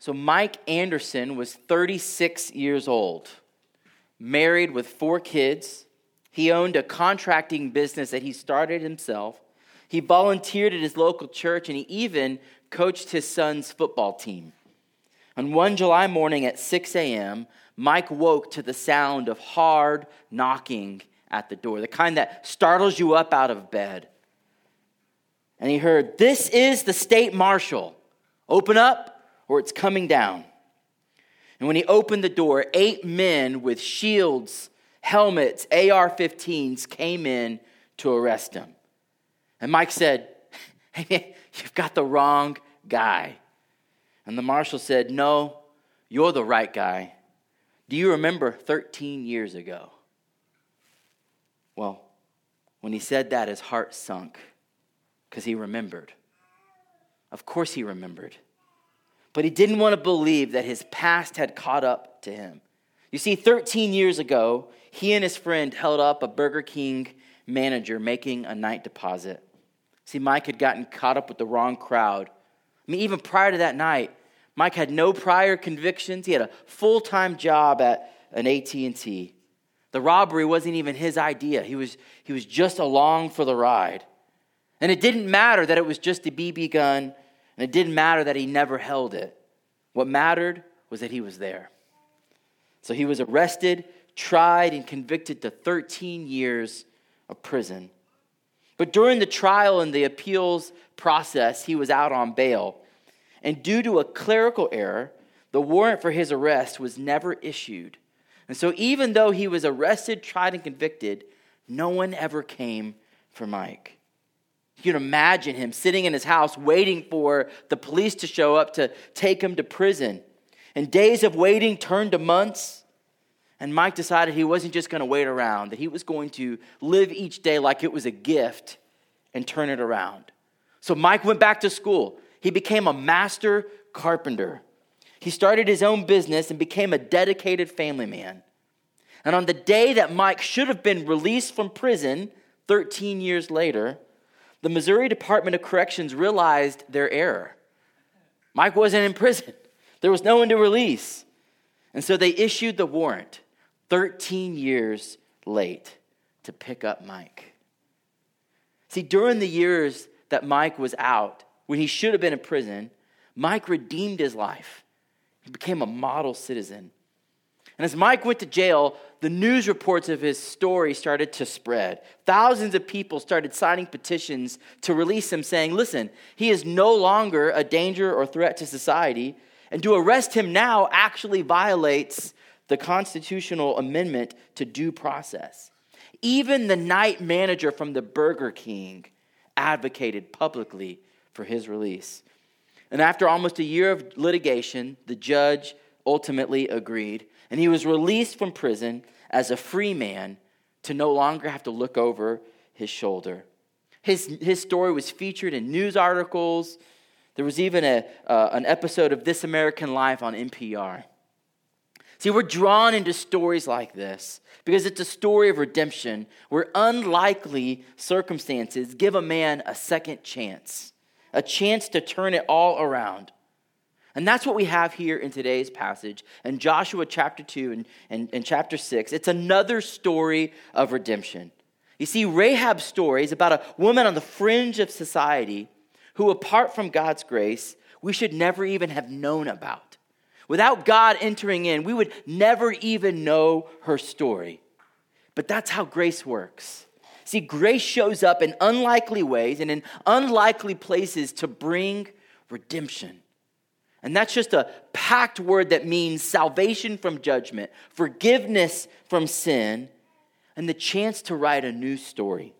So, Mike Anderson was 36 years old, married with four kids. He owned a contracting business that he started himself. He volunteered at his local church and he even coached his son's football team. On one July morning at 6 a.m., Mike woke to the sound of hard knocking at the door, the kind that startles you up out of bed. And he heard, This is the state marshal. Open up, or it's coming down. And when he opened the door, eight men with shields, helmets, AR 15s came in to arrest him. And Mike said, Hey, you've got the wrong guy. And the marshal said, No, you're the right guy. Do you remember 13 years ago? Well, when he said that, his heart sunk because he remembered. Of course, he remembered. But he didn't want to believe that his past had caught up to him. You see, 13 years ago, he and his friend held up a Burger King manager making a night deposit. See, Mike had gotten caught up with the wrong crowd. I mean, even prior to that night, Mike had no prior convictions. He had a full-time job at an AT&T. The robbery wasn't even his idea. He was, he was just along for the ride. And it didn't matter that it was just a BB gun, and it didn't matter that he never held it. What mattered was that he was there. So he was arrested, tried, and convicted to 13 years of prison. But during the trial and the appeals process, he was out on bail. And due to a clerical error, the warrant for his arrest was never issued. And so, even though he was arrested, tried, and convicted, no one ever came for Mike. You can imagine him sitting in his house waiting for the police to show up to take him to prison. And days of waiting turned to months. And Mike decided he wasn't just going to wait around, that he was going to live each day like it was a gift and turn it around. So Mike went back to school. He became a master carpenter. He started his own business and became a dedicated family man. And on the day that Mike should have been released from prison 13 years later, the Missouri Department of Corrections realized their error. Mike wasn't in prison, there was no one to release. And so they issued the warrant 13 years late to pick up Mike. See, during the years that Mike was out, when he should have been in prison, Mike redeemed his life. He became a model citizen. And as Mike went to jail, the news reports of his story started to spread. Thousands of people started signing petitions to release him, saying, Listen, he is no longer a danger or threat to society, and to arrest him now actually violates the constitutional amendment to due process. Even the night manager from the Burger King advocated publicly for his release. And after almost a year of litigation, the judge ultimately agreed, and he was released from prison as a free man to no longer have to look over his shoulder. His, his story was featured in news articles. There was even a, uh, an episode of This American Life on NPR. See, we're drawn into stories like this because it's a story of redemption where unlikely circumstances give a man a second chance a chance to turn it all around. And that's what we have here in today's passage in Joshua chapter 2 and, and, and, chapter 6. It's another story of redemption. You see, Rahab's story is about a woman on the fringe of society who, apart from God's grace, we should never even have known about. Without God entering in, we would never even know her story. But that's how grace works. See, grace shows up in unlikely ways and in unlikely places to bring redemption. And that's just a packed word that means salvation from judgment, forgiveness from sin, and the chance to write a new story.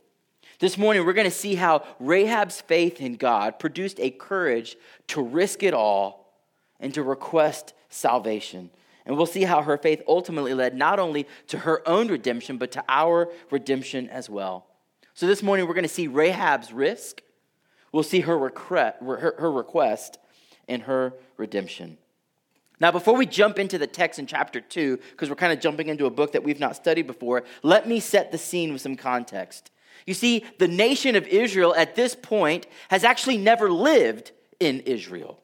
This morning, we're going to see how Rahab's faith in God produced a courage to risk it all and to request salvation. And we'll see how her faith ultimately led not only to her own redemption, but to our redemption as well. So this morning, we're going to see Rahab's risk, we'll see her, her, her request, and her redemption. Now, before we jump into the text in chapter 2, because we're kind of jumping into a book that we've not studied before, let me set the scene with some context. You see, the nation of Israel at this point has actually never lived in Israel.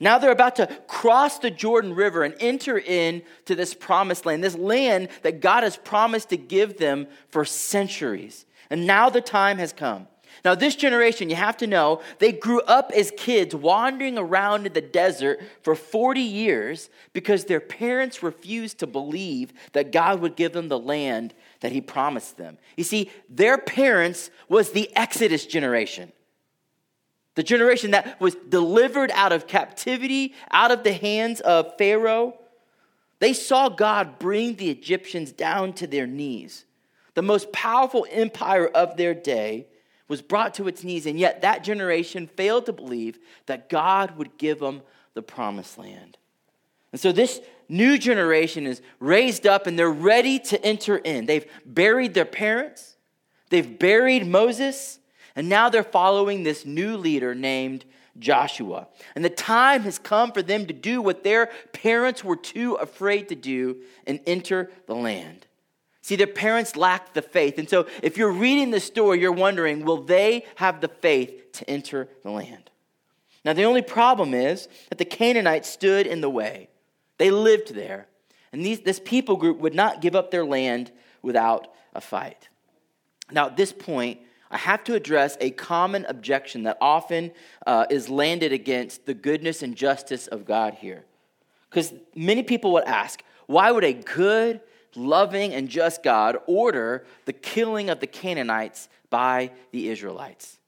Now they're about to cross the Jordan River and enter into this promised land, this land that God has promised to give them for centuries. And now the time has come. Now, this generation, you have to know, they grew up as kids wandering around in the desert for 40 years because their parents refused to believe that God would give them the land that He promised them. You see, their parents was the Exodus generation. The generation that was delivered out of captivity, out of the hands of Pharaoh. They saw God bring the Egyptians down to their knees. The most powerful empire of their day was brought to its knees, and yet that generation failed to believe that God would give them the promised land. And so this new generation is raised up and they're ready to enter in. They've buried their parents, they've buried Moses, and now they're following this new leader named Joshua. And the time has come for them to do what their parents were too afraid to do and enter the land. See, their parents lacked the faith. And so if you're reading the story, you're wondering, will they have the faith to enter the land? Now, the only problem is that the Canaanites stood in the way. They lived there. And these, this people group would not give up their land without a fight. Now, at this point, I have to address a common objection that often uh, is landed against the goodness and justice of God here. Because many people would ask, why would a good, loving, and just God order the killing of the Canaanites by the Israelites?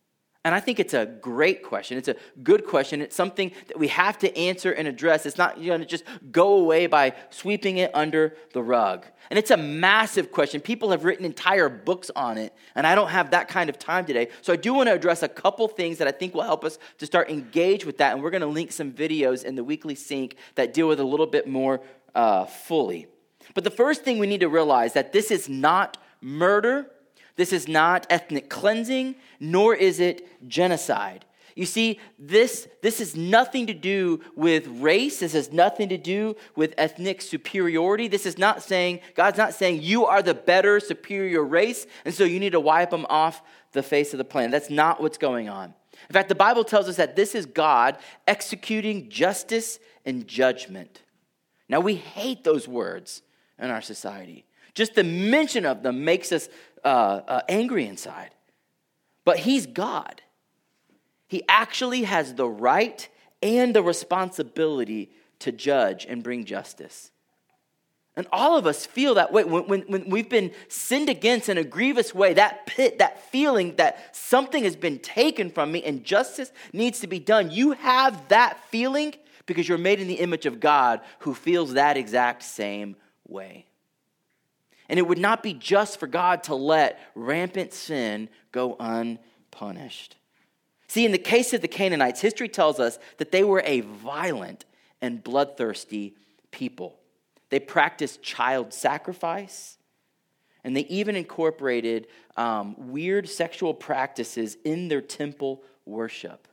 And I think it's a great question. It's a good question. It's something that we have to answer and address. It's not going to just go away by sweeping it under the rug. And it's a massive question. People have written entire books on it, and I don't have that kind of time today. So I do want to address a couple things that I think will help us to start engage with that. And we're going to link some videos in the weekly sync that deal with a little bit more uh, fully. But the first thing we need to realize that this is not murder this is not ethnic cleansing, nor is it genocide. You see, this, this has nothing to do with race. This has nothing to do with ethnic superiority. This is not saying, God's not saying you are the better, superior race, and so you need to wipe them off the face of the planet. That's not what's going on. In fact, the Bible tells us that this is God executing justice and judgment. Now, we hate those words in our society. Just the mention of them makes us uh, uh, angry inside. But he's God. He actually has the right and the responsibility to judge and bring justice. And all of us feel that way when, when, when, we've been sinned against in a grievous way, that pit, that feeling that something has been taken from me and justice needs to be done. You have that feeling because you're made in the image of God who feels that exact same way. And it would not be just for God to let rampant sin go unpunished. See, in the case of the Canaanites, history tells us that they were a violent and bloodthirsty people. They practiced child sacrifice, and they even incorporated um, weird sexual practices in their temple worship.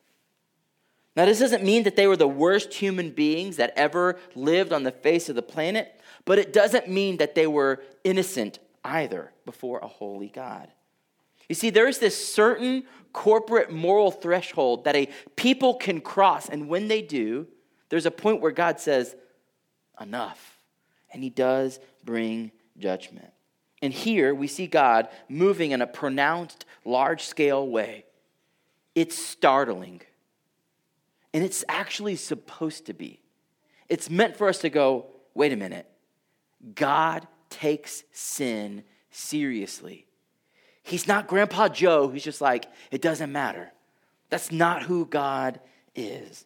Now, this doesn't mean that they were the worst human beings that ever lived on the face of the planet, but it doesn't mean that they were innocent either before a holy God. You see, there's this certain corporate moral threshold that a people can cross, and when they do, there's a point where God says, enough. And he does bring judgment. And here we see God moving in a pronounced, large scale way. It's startling. And it's actually supposed to be. It's meant for us to go, wait a minute. God takes sin seriously. He's not Grandpa Joe who's just like, it doesn't matter. That's not who God is.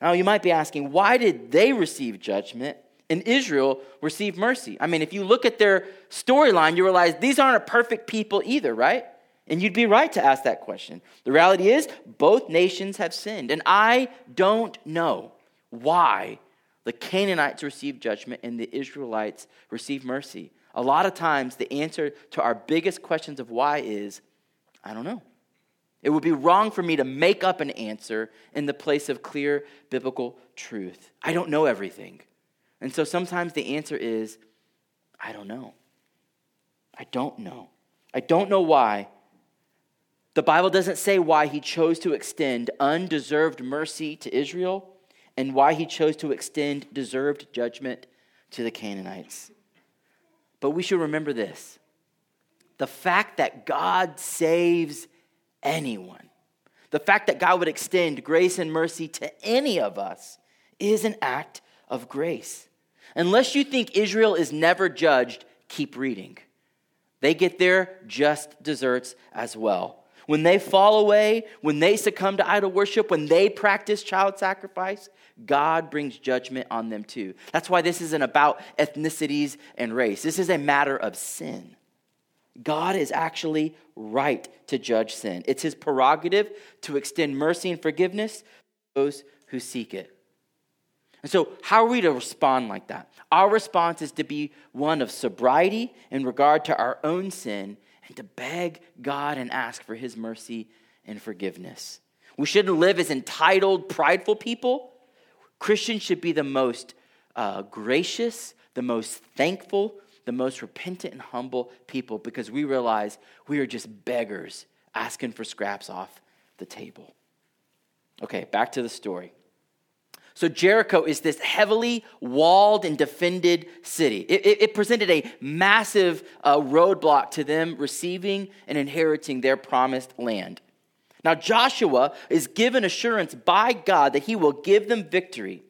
Now, you might be asking, why did they receive judgment and Israel receive mercy? I mean, if you look at their storyline, you realize these aren't a perfect people either, right? And you'd be right to ask that question. The reality is, both nations have sinned, and I don't know why the Canaanites receive judgment and the Israelites receive mercy. A lot of times, the answer to our biggest questions of why is I don't know. It would be wrong for me to make up an answer in the place of clear biblical truth. I don't know everything. And so sometimes the answer is I don't know. I don't know. I don't know why. The Bible doesn't say why he chose to extend undeserved mercy to Israel and why he chose to extend deserved judgment to the Canaanites. But we should remember this the fact that God saves anyone, the fact that God would extend grace and mercy to any of us, is an act of grace. Unless you think Israel is never judged, keep reading. They get their just deserts as well. When they fall away, when they succumb to idol worship, when they practice child sacrifice, God brings judgment on them too. That's why this isn't about ethnicities and race. This is a matter of sin. God is actually right to judge sin. It's his prerogative to extend mercy and forgiveness to those who seek it. And so, how are we to respond like that? Our response is to be one of sobriety in regard to our own sin and to beg God and ask for his mercy and forgiveness. We shouldn't live as entitled, prideful people. Christians should be the most uh, gracious, the most thankful, the most repentant and humble people because we realize we are just beggars asking for scraps off the table. Okay, back to the story. So, Jericho is this heavily walled and defended city. It, it, it presented a massive uh, roadblock to them receiving and inheriting their promised land. Now, Joshua is given assurance by God that he will give them victory.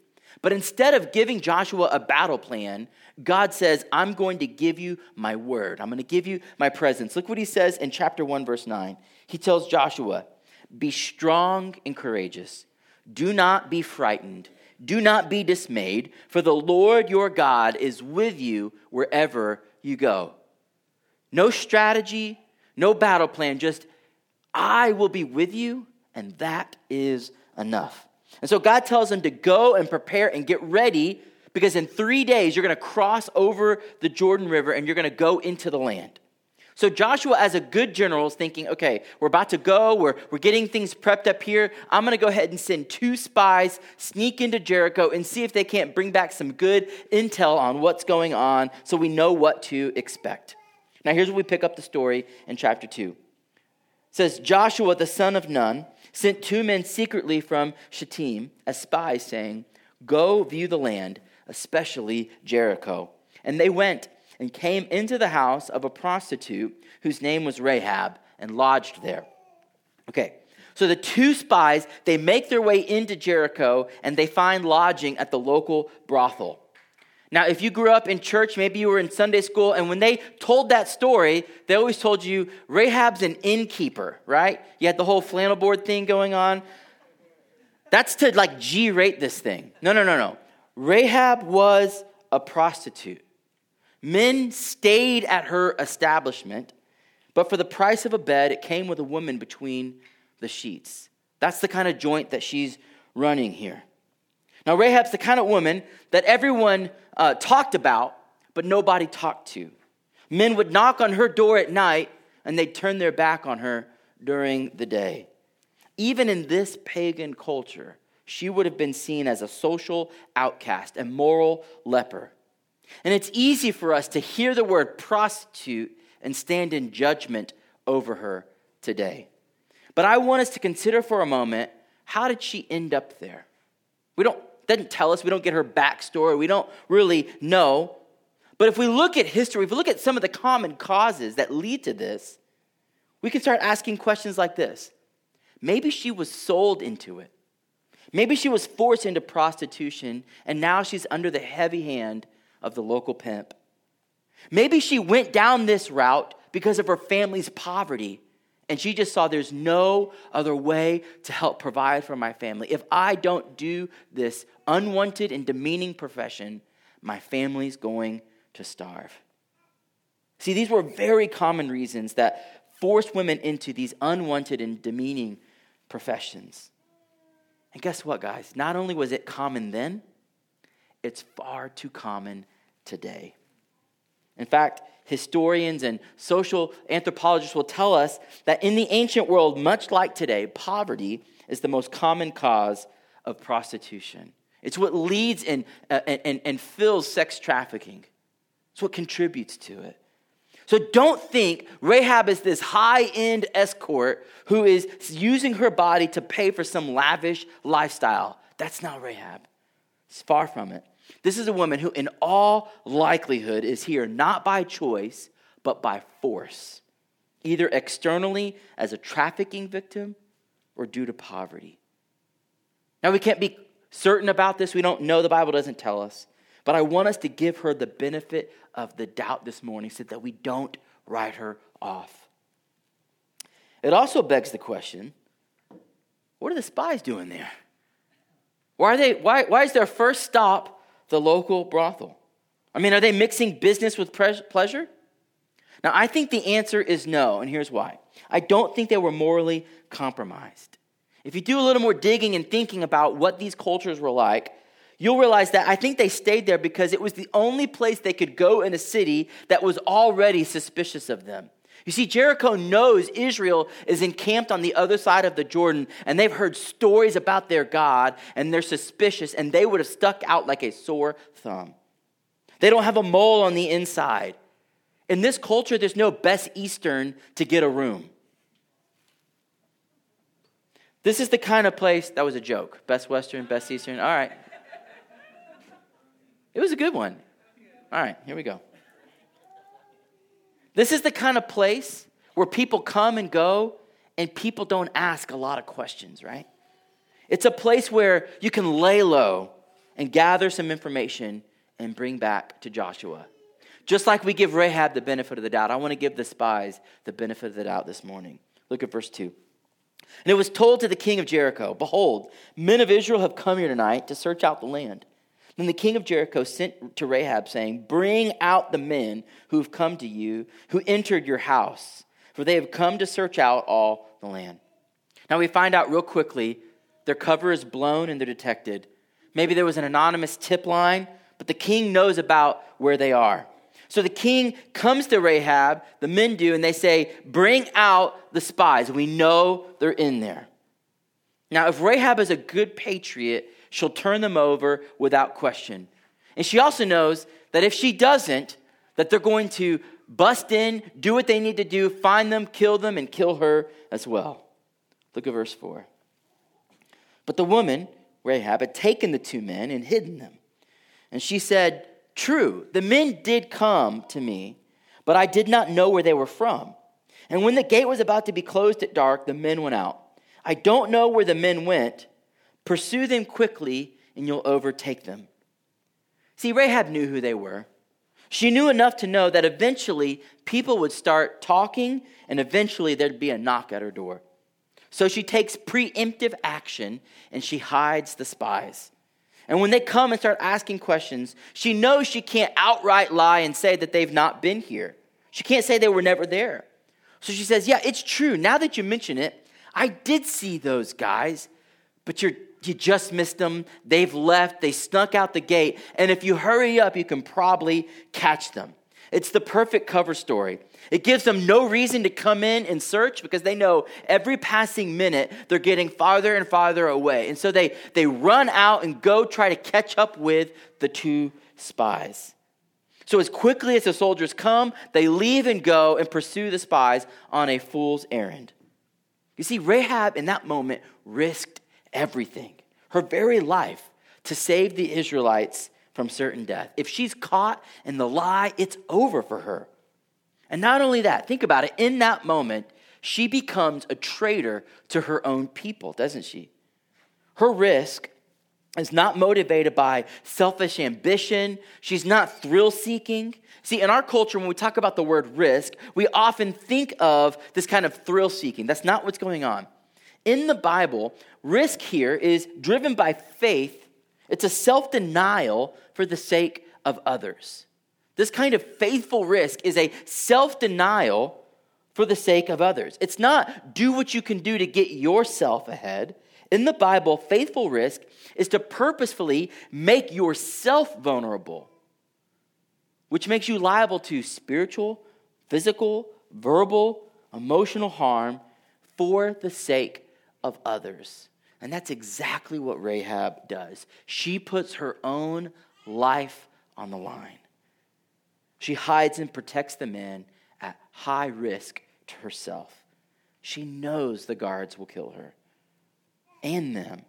But instead of giving Joshua a battle plan, God says, I'm going to give you my word. I'm going to give you my presence. Look what he says in chapter 1, verse 9. He tells Joshua, Be strong and courageous. Do not be frightened do not be dismayed, for the Lord your God is with you wherever you go. No strategy, no battle plan, just I will be with you, and that is enough. And so God tells them to go and prepare and get ready because in three days you're going to cross over the Jordan River and you're going to go into the land. So Joshua, as a good general, is thinking, okay, we're about to go, we're, we're getting things prepped up here. I'm going to go ahead and send two spies, sneak into Jericho, and see if they can't bring back some good intel on what's going on so we know what to expect. Now, here's where we pick up the story in chapter 2. It says, Joshua, the son of Nun, sent two men secretly from Shittim as spies, saying, Go view the land, especially Jericho. And they went and came into the house of a prostitute whose name was Rahab and lodged there. Okay, so the two spies, they make their way into Jericho and they find lodging at the local brothel. Now, if you grew up in church, maybe you were in Sunday school, and when they told that story, they always told you Rahab's an innkeeper, right? You had the whole flannel board thing going on. That's to like G rate this thing. No, no, no, no. Rahab was a prostitute. Men stayed at her establishment, but for the price of a bed, it came with a woman between the sheets. That's the kind of joint that she's running here. Now, Rahab's the kind of woman that everyone uh, talked about, but nobody talked to. Men would knock on her door at night, and they'd turn their back on her during the day. Even in this pagan culture, she would have been seen as a social outcast, a moral leper. And it's easy for us to hear the word prostitute and stand in judgment over her today. But I want us to consider for a moment how did she end up there? We don't doesn't tell us, we don't get her backstory, we don't really know. But if we look at history, if we look at some of the common causes that lead to this, we can start asking questions like this. Maybe she was sold into it. Maybe she was forced into prostitution, and now she's under the heavy hand of the local pimp. Maybe she went down this route because of her family's poverty and she just saw there's no other way to help provide for my family. If I don't do this unwanted and demeaning profession, my family's going to starve. See, these were very common reasons that forced women into these unwanted and demeaning professions. And guess what, guys? Not only was it common then, it's far too common today. In fact, historians and social anthropologists will tell us that in the ancient world, much like today, poverty is the most common cause of prostitution. It's what leads and, uh, and, and fills sex trafficking, it's what contributes to it. So don't think Rahab is this high end escort who is using her body to pay for some lavish lifestyle. That's not Rahab. It's far from it. This is a woman who, in all likelihood, is here not by choice, but by force, either externally as a trafficking victim or due to poverty. Now, we can't be certain about this. We don't know. The Bible doesn't tell us. But I want us to give her the benefit of the doubt this morning so that we don't write her off. It also begs the question what are the spies doing there? Why, are they, why, why is their first stop the local brothel? I mean, are they mixing business with pleasure? Now, I think the answer is no, and here's why. I don't think they were morally compromised. If you do a little more digging and thinking about what these cultures were like, you'll realize that I think they stayed there because it was the only place they could go in a city that was already suspicious of them. You see, Jericho knows Israel is encamped on the other side of the Jordan, and they've heard stories about their God, and they're suspicious, and they would have stuck out like a sore thumb. They don't have a mole on the inside. In this culture, there's no best Eastern to get a room. This is the kind of place that was a joke. Best Western, best Eastern. All right. It was a good one. All right, here we go. This is the kind of place where people come and go and people don't ask a lot of questions, right? It's a place where you can lay low and gather some information and bring back to Joshua. Just like we give Rahab the benefit of the doubt, I want to give the spies the benefit of the doubt this morning. Look at verse 2. And it was told to the king of Jericho, Behold, men of Israel have come here tonight to search out the land. Then the king of Jericho sent to Rahab, saying, Bring out the men who have come to you, who entered your house, for they have come to search out all the land. Now we find out real quickly their cover is blown and they're detected. Maybe there was an anonymous tip line, but the king knows about where they are. So the king comes to Rahab, the men do, and they say, Bring out the spies. We know they're in there. Now, if Rahab is a good patriot, she'll turn them over without question. And she also knows that if she doesn't, that they're going to bust in, do what they need to do, find them, kill them, and kill her as well. Look at verse 4. But the woman, Rahab, had taken the two men and hidden them. And she said, True, the men did come to me, but I did not know where they were from. And when the gate was about to be closed at dark, the men went out. I don't know where the men went. Pursue them quickly, and you'll overtake them. See, Rahab knew who they were. She knew enough to know that eventually people would start talking, and eventually there'd be a knock at her door. So she takes preemptive action and she hides the spies. And when they come and start asking questions, she knows she can't outright lie and say that they've not been here. She can't say they were never there. So she says, Yeah, it's true. Now that you mention it, I did see those guys, but you're, you just missed them. They've left, they snuck out the gate. And if you hurry up, you can probably catch them. It's the perfect cover story. It gives them no reason to come in and search because they know every passing minute they're getting farther and farther away. And so they, they run out and go try to catch up with the two spies. So, as quickly as the soldiers come, they leave and go and pursue the spies on a fool's errand. You see, Rahab in that moment risked everything, her very life, to save the Israelites from certain death. If she's caught in the lie, it's over for her. And not only that, think about it. In that moment, she becomes a traitor to her own people, doesn't she? Her risk is not motivated by selfish ambition. She's not thrill seeking. See, in our culture, when we talk about the word risk, we often think of this kind of thrill seeking. That's not what's going on. In the Bible, risk here is driven by faith, it's a self denial for the sake of others. This kind of faithful risk is a self denial for the sake of others. It's not do what you can do to get yourself ahead. In the Bible, faithful risk is to purposefully make yourself vulnerable, which makes you liable to spiritual, physical, verbal, emotional harm for the sake of others. And that's exactly what Rahab does. She puts her own life on the line. She hides and protects the men at high risk to herself. She knows the guards will kill her and them.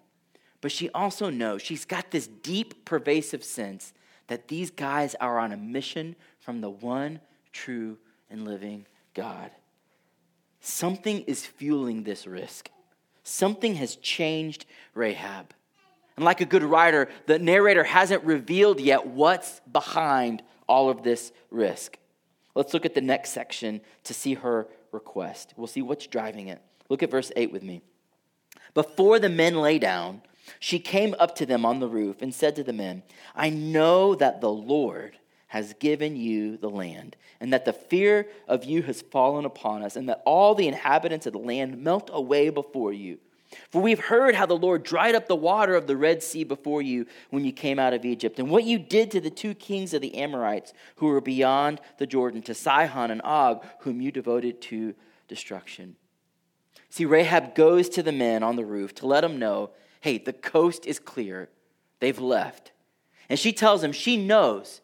But she also knows, she's got this deep, pervasive sense that these guys are on a mission from the one true and living God. Something is fueling this risk. Something has changed Rahab. And like a good writer, the narrator hasn't revealed yet what's behind all of this risk. Let's look at the next section to see her request. We'll see what's driving it. Look at verse 8 with me. Before the men lay down, she came up to them on the roof and said to the men, I know that the Lord has given you the land, and that the fear of you has fallen upon us, and that all the inhabitants of the land melt away before you. For we've heard how the Lord dried up the water of the Red Sea before you when you came out of Egypt, and what you did to the two kings of the Amorites who were beyond the Jordan, to Sihon and Og, whom you devoted to destruction. See, Rahab goes to the men on the roof to let them know hey, the coast is clear. They've left. And she tells them she knows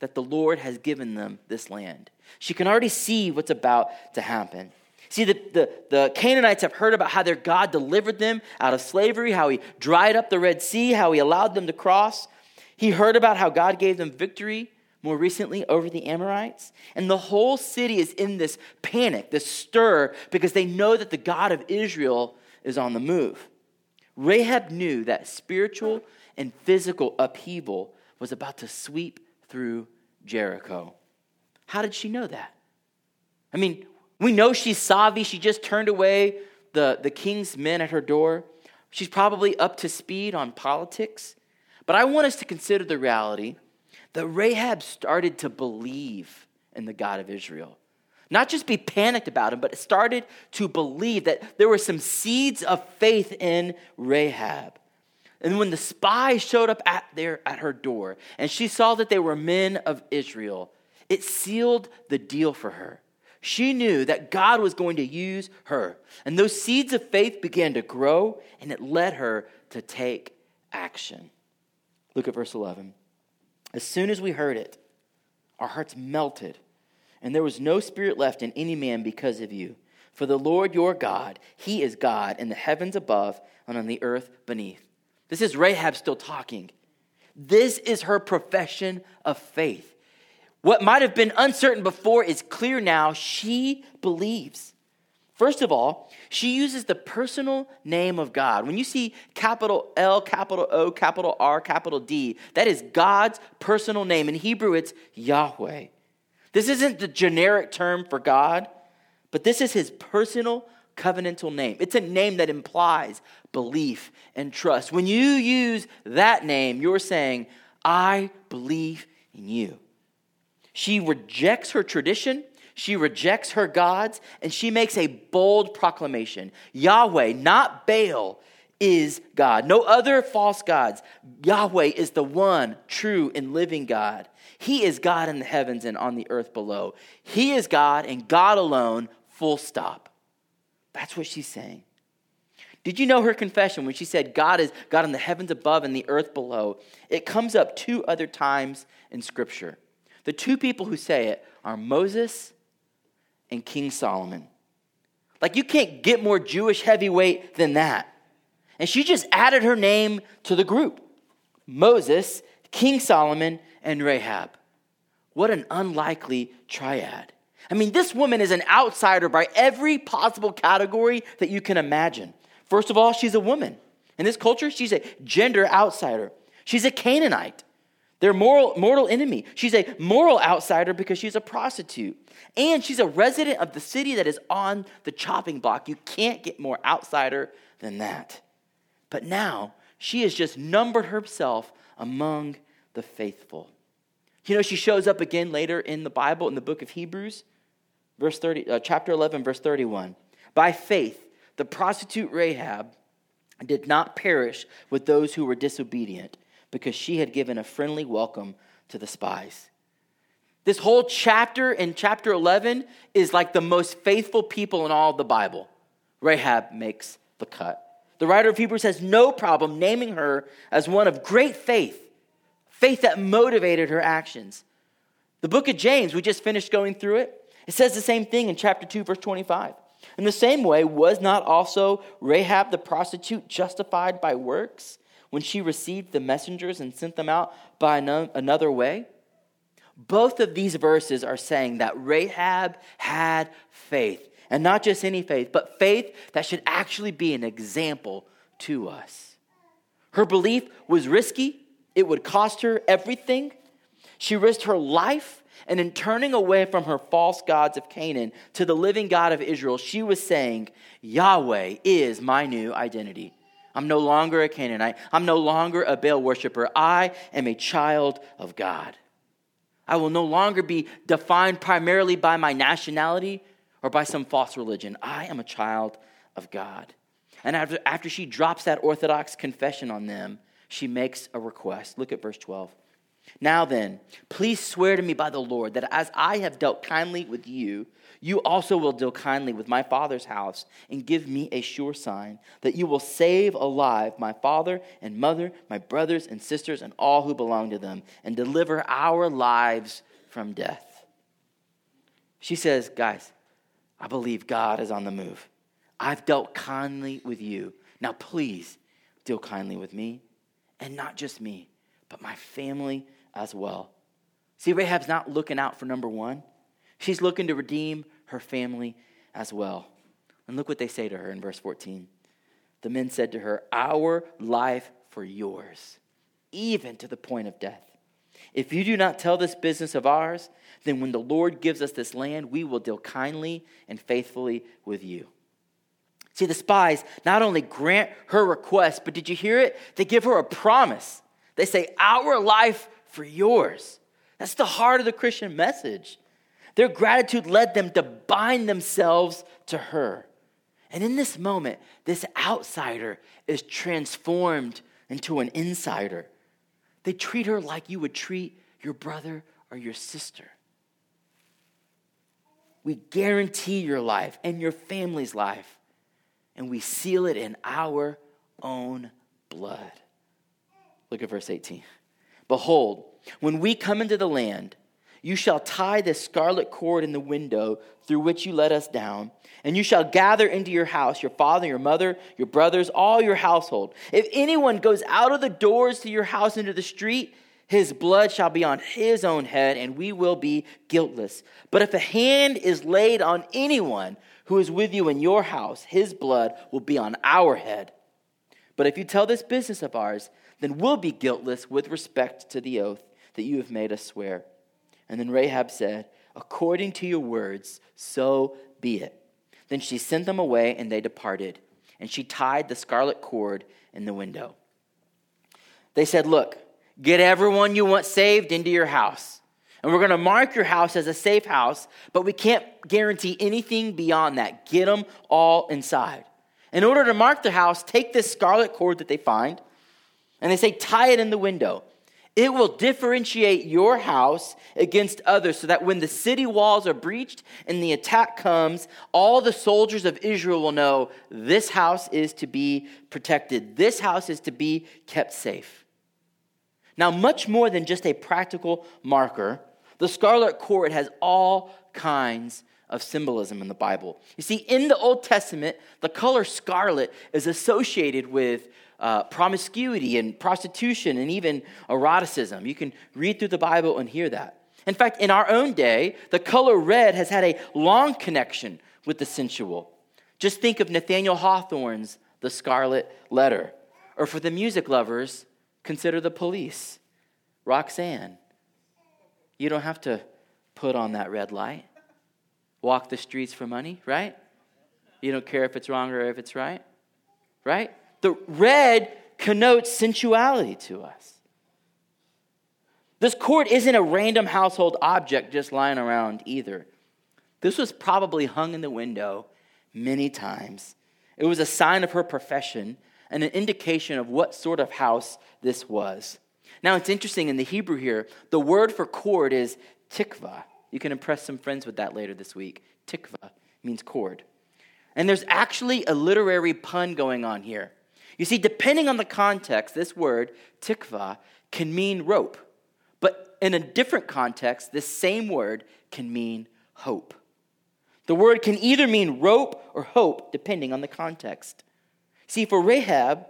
that the Lord has given them this land. She can already see what's about to happen. See, the, the, the, Canaanites have heard about how their God delivered them out of slavery, how he dried up the Red Sea, how he allowed them to cross. He heard about how God gave them victory more recently over the Amorites. And the whole city is in this panic, this stir, because they know that the God of Israel is on the move. Rahab knew that spiritual and physical upheaval was about to sweep through Jericho. How did she know that? I mean, we know she's savvy. She just turned away the, the king's men at her door. She's probably up to speed on politics. But I want us to consider the reality that Rahab started to believe in the God of Israel. Not just be panicked about him, but started to believe that there were some seeds of faith in Rahab. And when the spies showed up at, their, at her door and she saw that they were men of Israel, it sealed the deal for her. She knew that God was going to use her. And those seeds of faith began to grow and it led her to take action. Look at verse 11. As soon as we heard it, our hearts melted, and there was no spirit left in any man because of you. For the Lord your God, He is God in the heavens above and on the earth beneath. This is Rahab still talking. This is her profession of faith. What might have been uncertain before is clear now. She believes. First of all, she uses the personal name of God. When you see capital L, capital O, capital R, capital D, that is God's personal name. In Hebrew, it's Yahweh. This isn't the generic term for God, but this is his personal covenantal name. It's a name that implies belief and trust. When you use that name, you're saying, I believe in you. She rejects her tradition, she rejects her gods, and she makes a bold proclamation Yahweh, not Baal, is God. No other false gods. Yahweh is the one true and living God. He is God in the heavens and on the earth below. He is God and God alone, full stop. That's what she's saying. Did you know her confession when she said, God is God in the heavens above and the earth below? It comes up two other times in Scripture. The two people who say it are Moses and King Solomon. Like, you can't get more Jewish heavyweight than that. And she just added her name to the group Moses, King Solomon, and Rahab. What an unlikely triad. I mean, this woman is an outsider by every possible category that you can imagine. First of all, she's a woman. In this culture, she's a gender outsider. She's a Canaanite, their moral, mortal enemy. She's a moral outsider because she's a prostitute. And she's a resident of the city that is on the chopping block. You can't get more outsider than that. But now, she has just numbered herself among the faithful. You know, she shows up again later in the Bible, in the book of Hebrews verse 30, uh, chapter 11, verse 31. By faith, the prostitute Rahab did not perish with those who were disobedient because she had given a friendly welcome to the spies. This whole chapter in chapter 11 is like the most faithful people in all of the Bible. Rahab makes the cut. The writer of Hebrews has no problem naming her as one of great faith, faith that motivated her actions. The book of James, we just finished going through it. It says the same thing in chapter 2, verse 25. In the same way, was not also Rahab the prostitute justified by works when she received the messengers and sent them out by another way? Both of these verses are saying that Rahab had faith, and not just any faith, but faith that should actually be an example to us. Her belief was risky, it would cost her everything. She risked her life, and in turning away from her false gods of Canaan to the living God of Israel, she was saying, Yahweh is my new identity. I'm no longer a Canaanite. I'm no longer a Baal worshiper. I am a child of God. I will no longer be defined primarily by my nationality or by some false religion. I am a child of God. And after, after she drops that orthodox confession on them, she makes a request. Look at verse 12. Now then, please swear to me by the Lord that as I have dealt kindly with you, you also will deal kindly with my father's house and give me a sure sign that you will save alive my father and mother, my brothers and sisters, and all who belong to them, and deliver our lives from death. She says, Guys, I believe God is on the move. I've dealt kindly with you. Now, please deal kindly with me, and not just me, but my family as well. See, Rahab's not looking out for number one, she's looking to redeem her family as well. And look what they say to her in verse 14. The men said to her, Our life for yours, even to the point of death. If you do not tell this business of ours, then when the Lord gives us this land, we will deal kindly and faithfully with you. See, the spies not only grant her request, but did you hear it? They give her a promise. They say, Our life for yours. That's the heart of the Christian message. Their gratitude led them to bind themselves to her. And in this moment, this outsider is transformed into an insider. They treat her like you would treat your brother or your sister. We guarantee your life and your family's life and we seal it in our own blood. Look at verse 18. Behold, when we come into the land, you shall tie this scarlet cord in the window through which you let us down, and you shall gather into your house your father, your mother, your brothers, all your household. If anyone goes out of the doors to your house into the street, his blood shall be on his own head, and we will be guiltless. But if a hand is laid on anyone who is with you in your house, his blood will be on our head. But if you tell this business of ours, then we'll be guiltless with respect to the oath that you have made us swear. And then Rahab said, According to your words, so be it. Then she sent them away, and they departed. And she tied the scarlet cord in the window. They said, Look, get everyone you want saved into your house. And we're going to mark your house as a safe house, but we can't guarantee anything beyond that. Get them all inside. In order to mark the house, take this scarlet cord that they find, and they say, tie it in the window. It will differentiate your house against others so that when the city walls are breached and the attack comes, all the soldiers of Israel will know this house is to be protected, this house is to be kept safe. Now, much more than just a practical marker, the scarlet cord has all kinds of symbolism in the Bible. You see, in the Old Testament, the color scarlet is associated with uh, promiscuity and prostitution and even eroticism. You can read through the Bible and hear that. In fact, in our own day, the color red has had a long connection with the sensual. Just think of Nathaniel Hawthorne's The Scarlet Letter. Or for the music lovers, consider the police, Roxanne. You don't have to put on that red light, walk the streets for money, right? You don't care if it's wrong or if it's right, right? The red connotes sensuality to us. This cord isn't a random household object just lying around either. This was probably hung in the window many times. It was a sign of her profession and an indication of what sort of house this was. Now, it's interesting in the Hebrew here, the word for cord is tikva. You can impress some friends with that later this week. Tikva means cord. And there's actually a literary pun going on here. You see, depending on the context, this word, tikva, can mean rope. But in a different context, this same word can mean hope. The word can either mean rope or hope, depending on the context. See, for Rahab,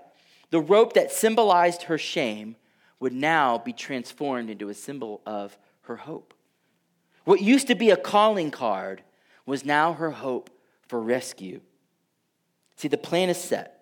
the rope that symbolized her shame would now be transformed into a symbol of her hope. What used to be a calling card was now her hope for rescue. See, the plan is set.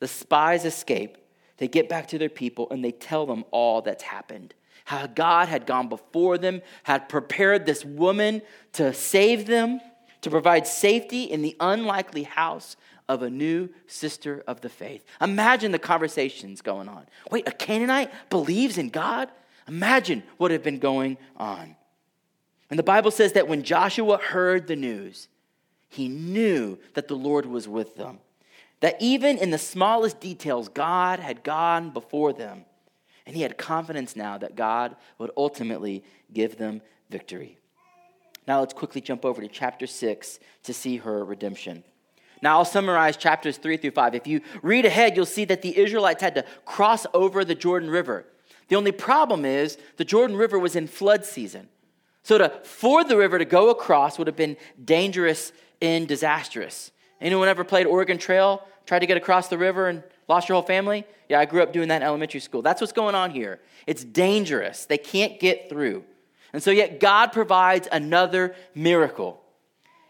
The spies escape. They get back to their people and they tell them all that's happened. How God had gone before them, had prepared this woman to save them, to provide safety in the unlikely house of a new sister of the faith. Imagine the conversations going on. Wait, a Canaanite believes in God? Imagine what had been going on. And the Bible says that when Joshua heard the news, he knew that the Lord was with them. That even in the smallest details, God had gone before them. And he had confidence now that God would ultimately give them victory. Now let's quickly jump over to chapter 6 to see her redemption. Now I'll summarize chapters 3 through 5. If you read ahead, you'll see that the Israelites had to cross over the Jordan River. The only problem is the Jordan River was in flood season. So to ford the river to go across would have been dangerous and disastrous. Anyone ever played Oregon Trail, tried to get across the river and lost your whole family? Yeah, I grew up doing that in elementary school. That's what's going on here. It's dangerous. They can't get through. And so yet God provides another miracle.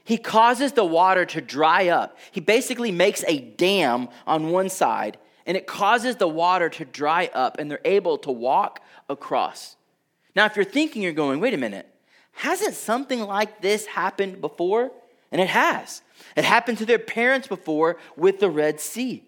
He causes the water to dry up. He basically makes a dam on one side and it causes the water to dry up and they're able to walk across. Now, if you're thinking, you're going, wait a minute, Hasn't something like this happened before? And it has. It happened to their parents before with the Red Sea.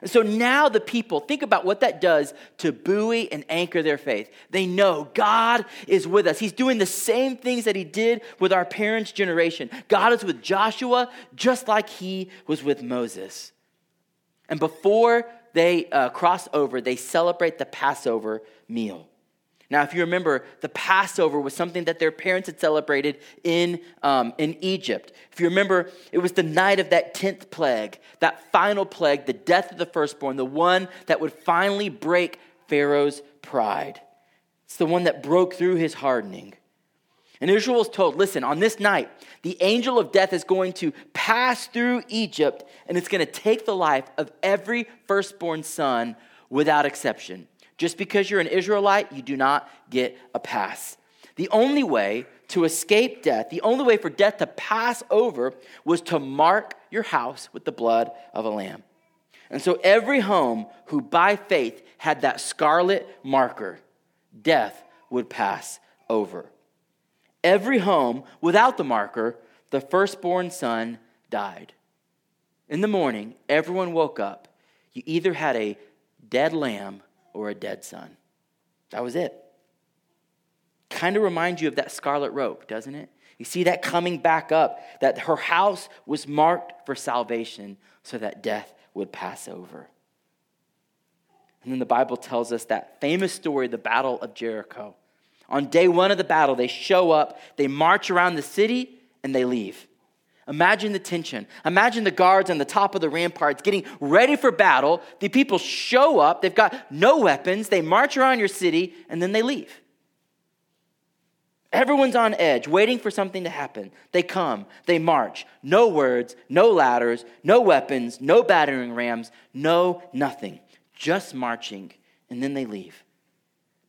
And so now the people, think about what that does to buoy and anchor their faith. They know God is with us. He's doing the same things that He did with our parents' generation. God is with Joshua just like He was with Moses. And before they uh, cross over, they celebrate the Passover meal. Now, if you remember, the Passover was something that their parents had celebrated in, um, in Egypt. If you remember, it was the night of that 10th plague, that final plague, the death of the firstborn, the one that would finally break Pharaoh's pride. It's the one that broke through his hardening. And Israel was told, listen, on this night, the angel of death is going to pass through Egypt and it's going to take the life of every firstborn son without exception. Just because you're an Israelite, you do not get a pass. The only way to escape death, the only way for death to pass over, was to mark your house with the blood of a lamb. And so every home who by faith had that scarlet marker, death would pass over. Every home without the marker, the firstborn son died. In the morning, everyone woke up. You either had a dead lamb or a dead son. That was it. Kind of reminds you of that scarlet rope, doesn't it? You see that coming back up, that her house was marked for salvation so that death would pass over. And then the Bible tells us that famous story, the Battle of Jericho. On day one of the battle, they show up, they march around the city, and they leave. Imagine the tension. Imagine the guards on the top of the ramparts getting ready for battle. The people show up, they've got no weapons, they march around your city, and then they leave. Everyone's on edge, waiting for something to happen. They come, they march. No words, no ladders, no weapons, no battering rams, no nothing. Just marching, and then they leave.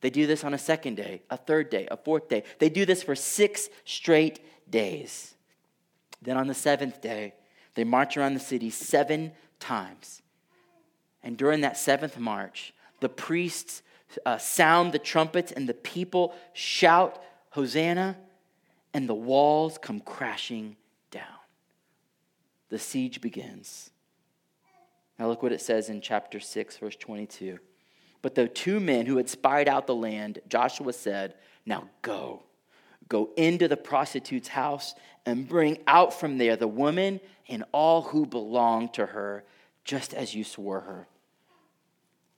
They do this on a second day, a third day, a fourth day. They do this for six straight days. Then on the seventh day, they march around the city seven times. And during that seventh march, the priests uh, sound the trumpets and the people shout, Hosanna, and the walls come crashing down. The siege begins. Now, look what it says in chapter 6, verse 22. But the two men who had spied out the land, Joshua said, Now go Go into the prostitute's house and bring out from there the woman and all who belong to her, just as you swore her.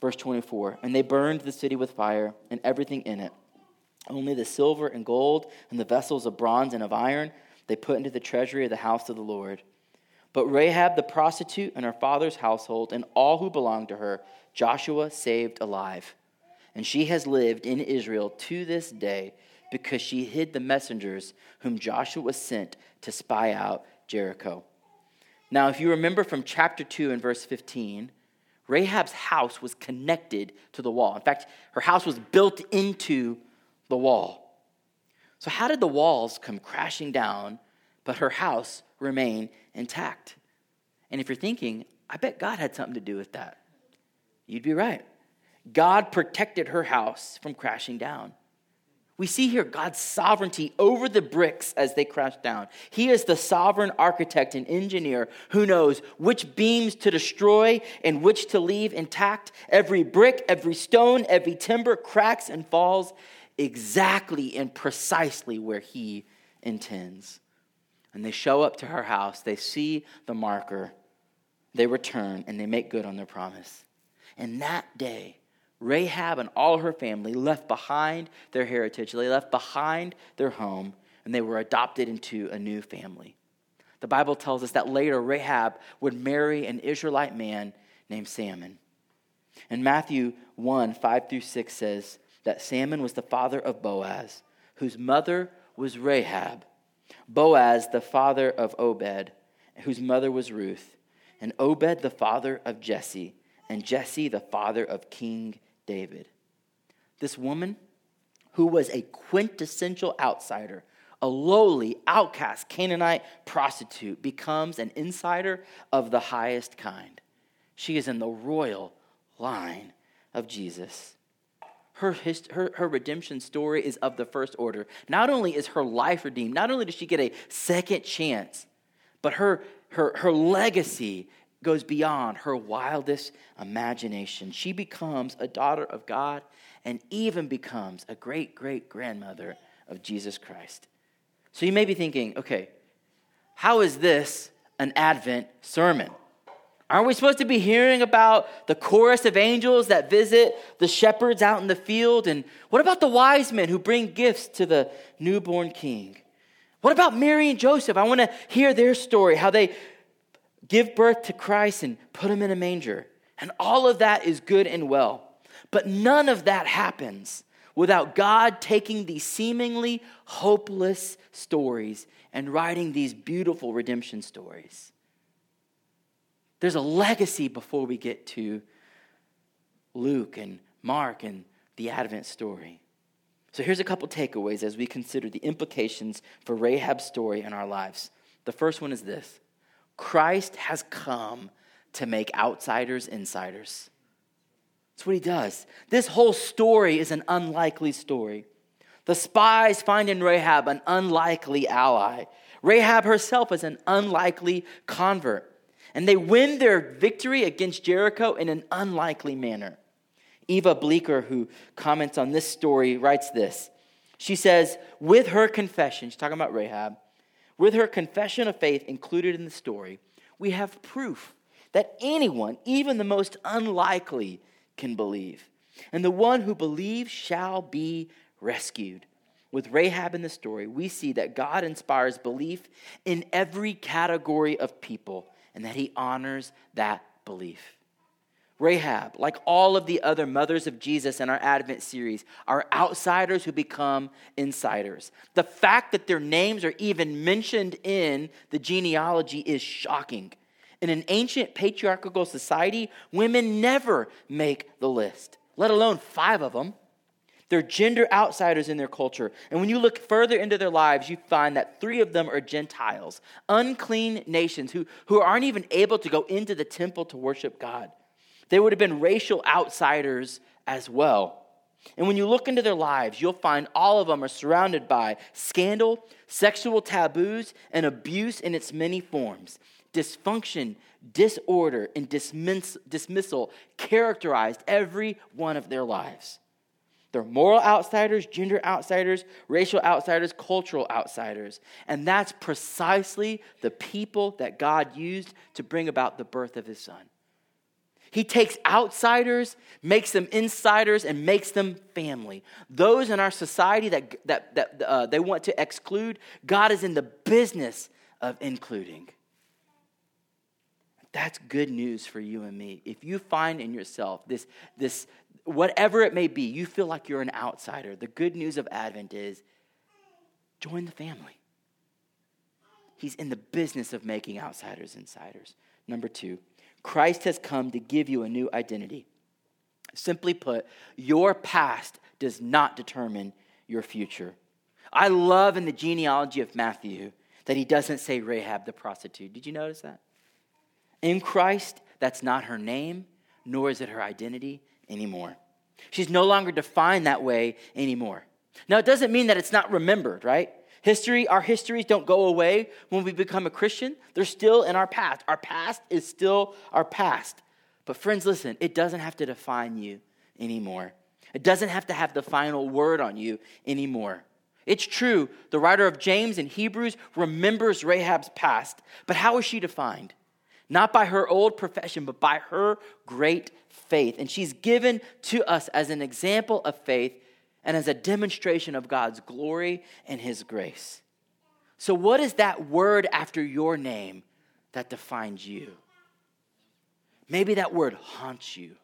Verse 24 And they burned the city with fire and everything in it. Only the silver and gold and the vessels of bronze and of iron they put into the treasury of the house of the Lord. But Rahab the prostitute and her father's household and all who belonged to her, Joshua saved alive. And she has lived in Israel to this day because she hid the messengers whom Joshua sent to spy out Jericho. Now, if you remember from chapter 2 and verse 15, Rahab's house was connected to the wall. In fact, her house was built into the wall. So, how did the walls come crashing down, but her house remain intact? And if you're thinking, I bet God had something to do with that, you'd be right. God protected her house from crashing down. We see here God's sovereignty over the bricks as they crash down. He is the sovereign architect and engineer who knows which beams to destroy and which to leave intact. Every brick, every stone, every timber cracks and falls exactly and precisely where he intends. And they show up to her house, they see the marker, they return, and they make good on their promise. And that day, Rahab and all her family left behind their heritage, they left behind their home, and they were adopted into a new family. The Bible tells us that later Rahab would marry an Israelite man named Salmon. And Matthew 1 5 through 6 says, that Salmon was the father of Boaz, whose mother was Rahab. Boaz, the father of Obed, whose mother was Ruth, and Obed, the father of Jesse, and Jesse, the father of King David. This woman, who was a quintessential outsider, a lowly, outcast Canaanite prostitute, becomes an insider of the highest kind. She is in the royal line of Jesus her, her, her redemption story is of the first order. Not only is her life redeemed, not only does she get a second chance, but her, her, her legacy goes beyond her wildest imagination. She becomes a daughter of God and even becomes a great great grandmother of Jesus Christ. So you may be thinking, okay, how is this an Advent sermon? Aren't we supposed to be hearing about the chorus of angels that visit the shepherds out in the field? And what about the wise men who bring gifts to the newborn king? What about Mary and Joseph? I want to hear their story, how they give birth to Christ and put him in a manger. And all of that is good and well. But none of that happens without God taking these seemingly hopeless stories and writing these beautiful redemption stories. There's a legacy before we get to Luke and Mark and the Advent story. So here's a couple takeaways as we consider the implications for Rahab's story in our lives. The first one is this Christ has come to make outsiders insiders. That's what he does. This whole story is an unlikely story. The spies find in Rahab an unlikely ally. Rahab herself is an unlikely convert and they win their victory against Jericho in an unlikely manner. Eva Bleeker, who comments on this story, writes this. She says, with her confession, she's talking about Rahab, with her confession of faith included in the story, we have proof that anyone, even the most unlikely, can believe. And the one who believes shall be rescued. With Rahab in the story, we see that God inspires belief in every category of people and that he honors that belief. Rahab, like all of the other mothers of Jesus in our Advent series, are outsiders who become insiders. The fact that their names are even mentioned in the genealogy is shocking. In an ancient patriarchal society, women never make the list, let alone five of them. They're gender outsiders in their culture. And when you look further into their lives, you find that three of them are Gentiles, unclean nations who, who aren't even able to go into the temple to worship God. They would have been racial outsiders as well. And when you look into their lives, you'll find all of them are surrounded by scandal, sexual taboos, and abuse in its many forms. Dysfunction, disorder, and dismiss- dismissal characterized every one of their lives. They're moral outsiders, gender outsiders, racial outsiders, cultural outsiders. And that's precisely the people that God used to bring about the birth of his son. He takes outsiders, makes them insiders, and makes them family. Those in our society that, that, that uh, they want to exclude, God is in the business of including. That's good news for you and me. If you find in yourself this, this, whatever it may be, you feel like you're an outsider. The good news of Advent is join the family. He's in the business of making outsiders insiders. Number two, Christ has come to give you a new identity. Simply put, your past does not determine your future. I love in the genealogy of Matthew that he doesn't say Rahab the prostitute. Did you notice that? In Christ, that's not her name, nor is it her identity anymore. She's no longer defined that way anymore. Now, it doesn't mean that it's not remembered, right? History, our histories don't go away when we become a Christian. They're still in our past. Our past is still our past. But, friends, listen, it doesn't have to define you anymore. It doesn't have to have the final word on you anymore. It's true, the writer of James and Hebrews remembers Rahab's past, but how is she defined? Not by her old profession, but by her great faith. And she's given to us as an example of faith and as a demonstration of God's glory and His grace. So, what is that word after your name that defines you? Maybe that word haunts you.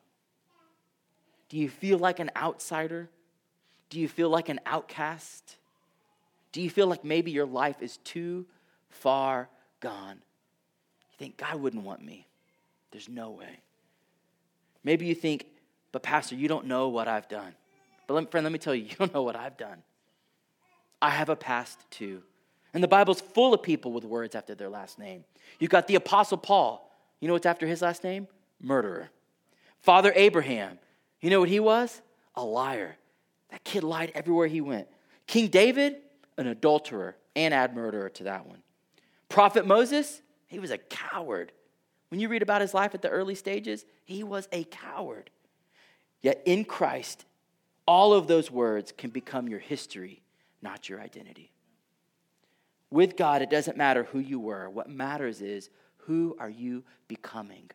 Do you feel like an outsider? Do you feel like an outcast? Do you feel like maybe your life is too far gone? You think, God wouldn't want me. There's no way. Maybe you think, but Pastor, you don't know what I've done. But let, friend, let me tell you, you don't know what I've done. I have a past too. And the Bible's full of people with words after their last name. You've got the Apostle Paul. You know what's after his last name? Murderer. Father Abraham. You know what he was? A liar. That kid lied everywhere he went. King David, an adulterer and add murderer to that one. Prophet Moses, he was a coward. When you read about his life at the early stages, he was a coward. Yet in Christ, all of those words can become your history, not your identity. With God, it doesn't matter who you were. What matters is who are you becoming?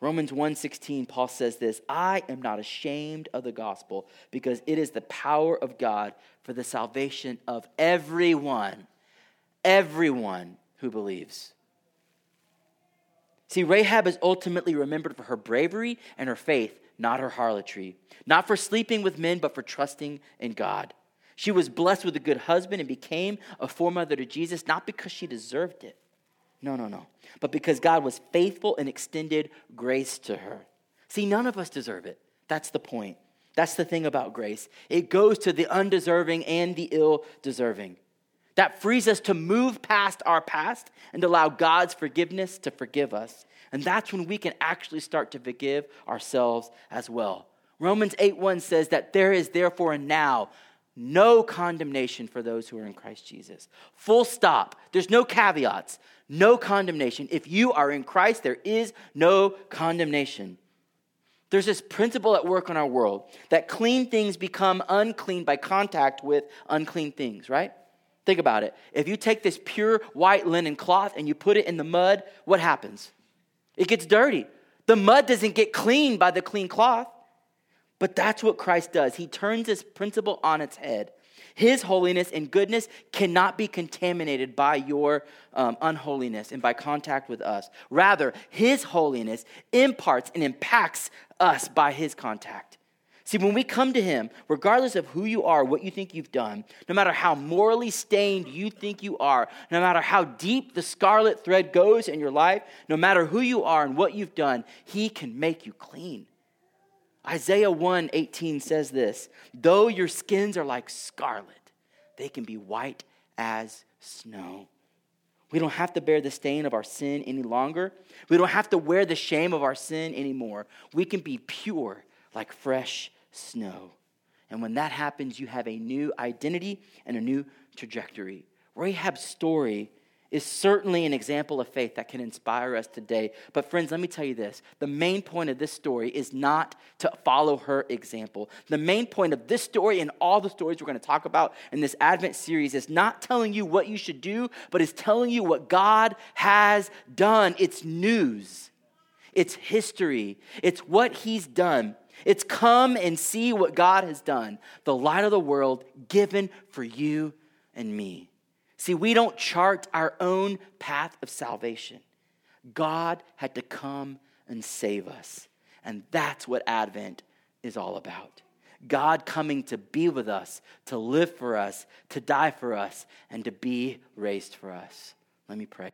Romans 1:16 Paul says this, I am not ashamed of the gospel because it is the power of God for the salvation of everyone, everyone who believes. See, Rahab is ultimately remembered for her bravery and her faith, not her harlotry. Not for sleeping with men, but for trusting in God. She was blessed with a good husband and became a foremother to Jesus, not because she deserved it. No, no, no. But because God was faithful and extended grace to her. See, none of us deserve it. That's the point. That's the thing about grace. It goes to the undeserving and the ill deserving. That frees us to move past our past and allow God's forgiveness to forgive us. And that's when we can actually start to forgive ourselves as well. Romans 8 1 says that there is therefore now no condemnation for those who are in Christ Jesus. Full stop. There's no caveats, no condemnation. If you are in Christ, there is no condemnation. There's this principle at work in our world that clean things become unclean by contact with unclean things, right? Think about it. If you take this pure white linen cloth and you put it in the mud, what happens? It gets dirty. The mud doesn't get clean by the clean cloth. But that's what Christ does. He turns this principle on its head. His holiness and goodness cannot be contaminated by your um, unholiness and by contact with us. Rather, His holiness imparts and impacts us by His contact. See, when we come to Him, regardless of who you are, what you think you've done, no matter how morally stained you think you are, no matter how deep the scarlet thread goes in your life, no matter who you are and what you've done, He can make you clean. Isaiah 1 18 says this Though your skins are like scarlet, they can be white as snow. We don't have to bear the stain of our sin any longer. We don't have to wear the shame of our sin anymore. We can be pure like fresh snow. And when that happens, you have a new identity and a new trajectory. Rahab's story is certainly an example of faith that can inspire us today. But, friends, let me tell you this the main point of this story is not to follow her example. The main point of this story and all the stories we're going to talk about in this Advent series is not telling you what you should do, but is telling you what God has done. It's news, it's history, it's what He's done. It's come and see what God has done, the light of the world given for you and me. See, we don't chart our own path of salvation. God had to come and save us. And that's what Advent is all about. God coming to be with us, to live for us, to die for us, and to be raised for us. Let me pray.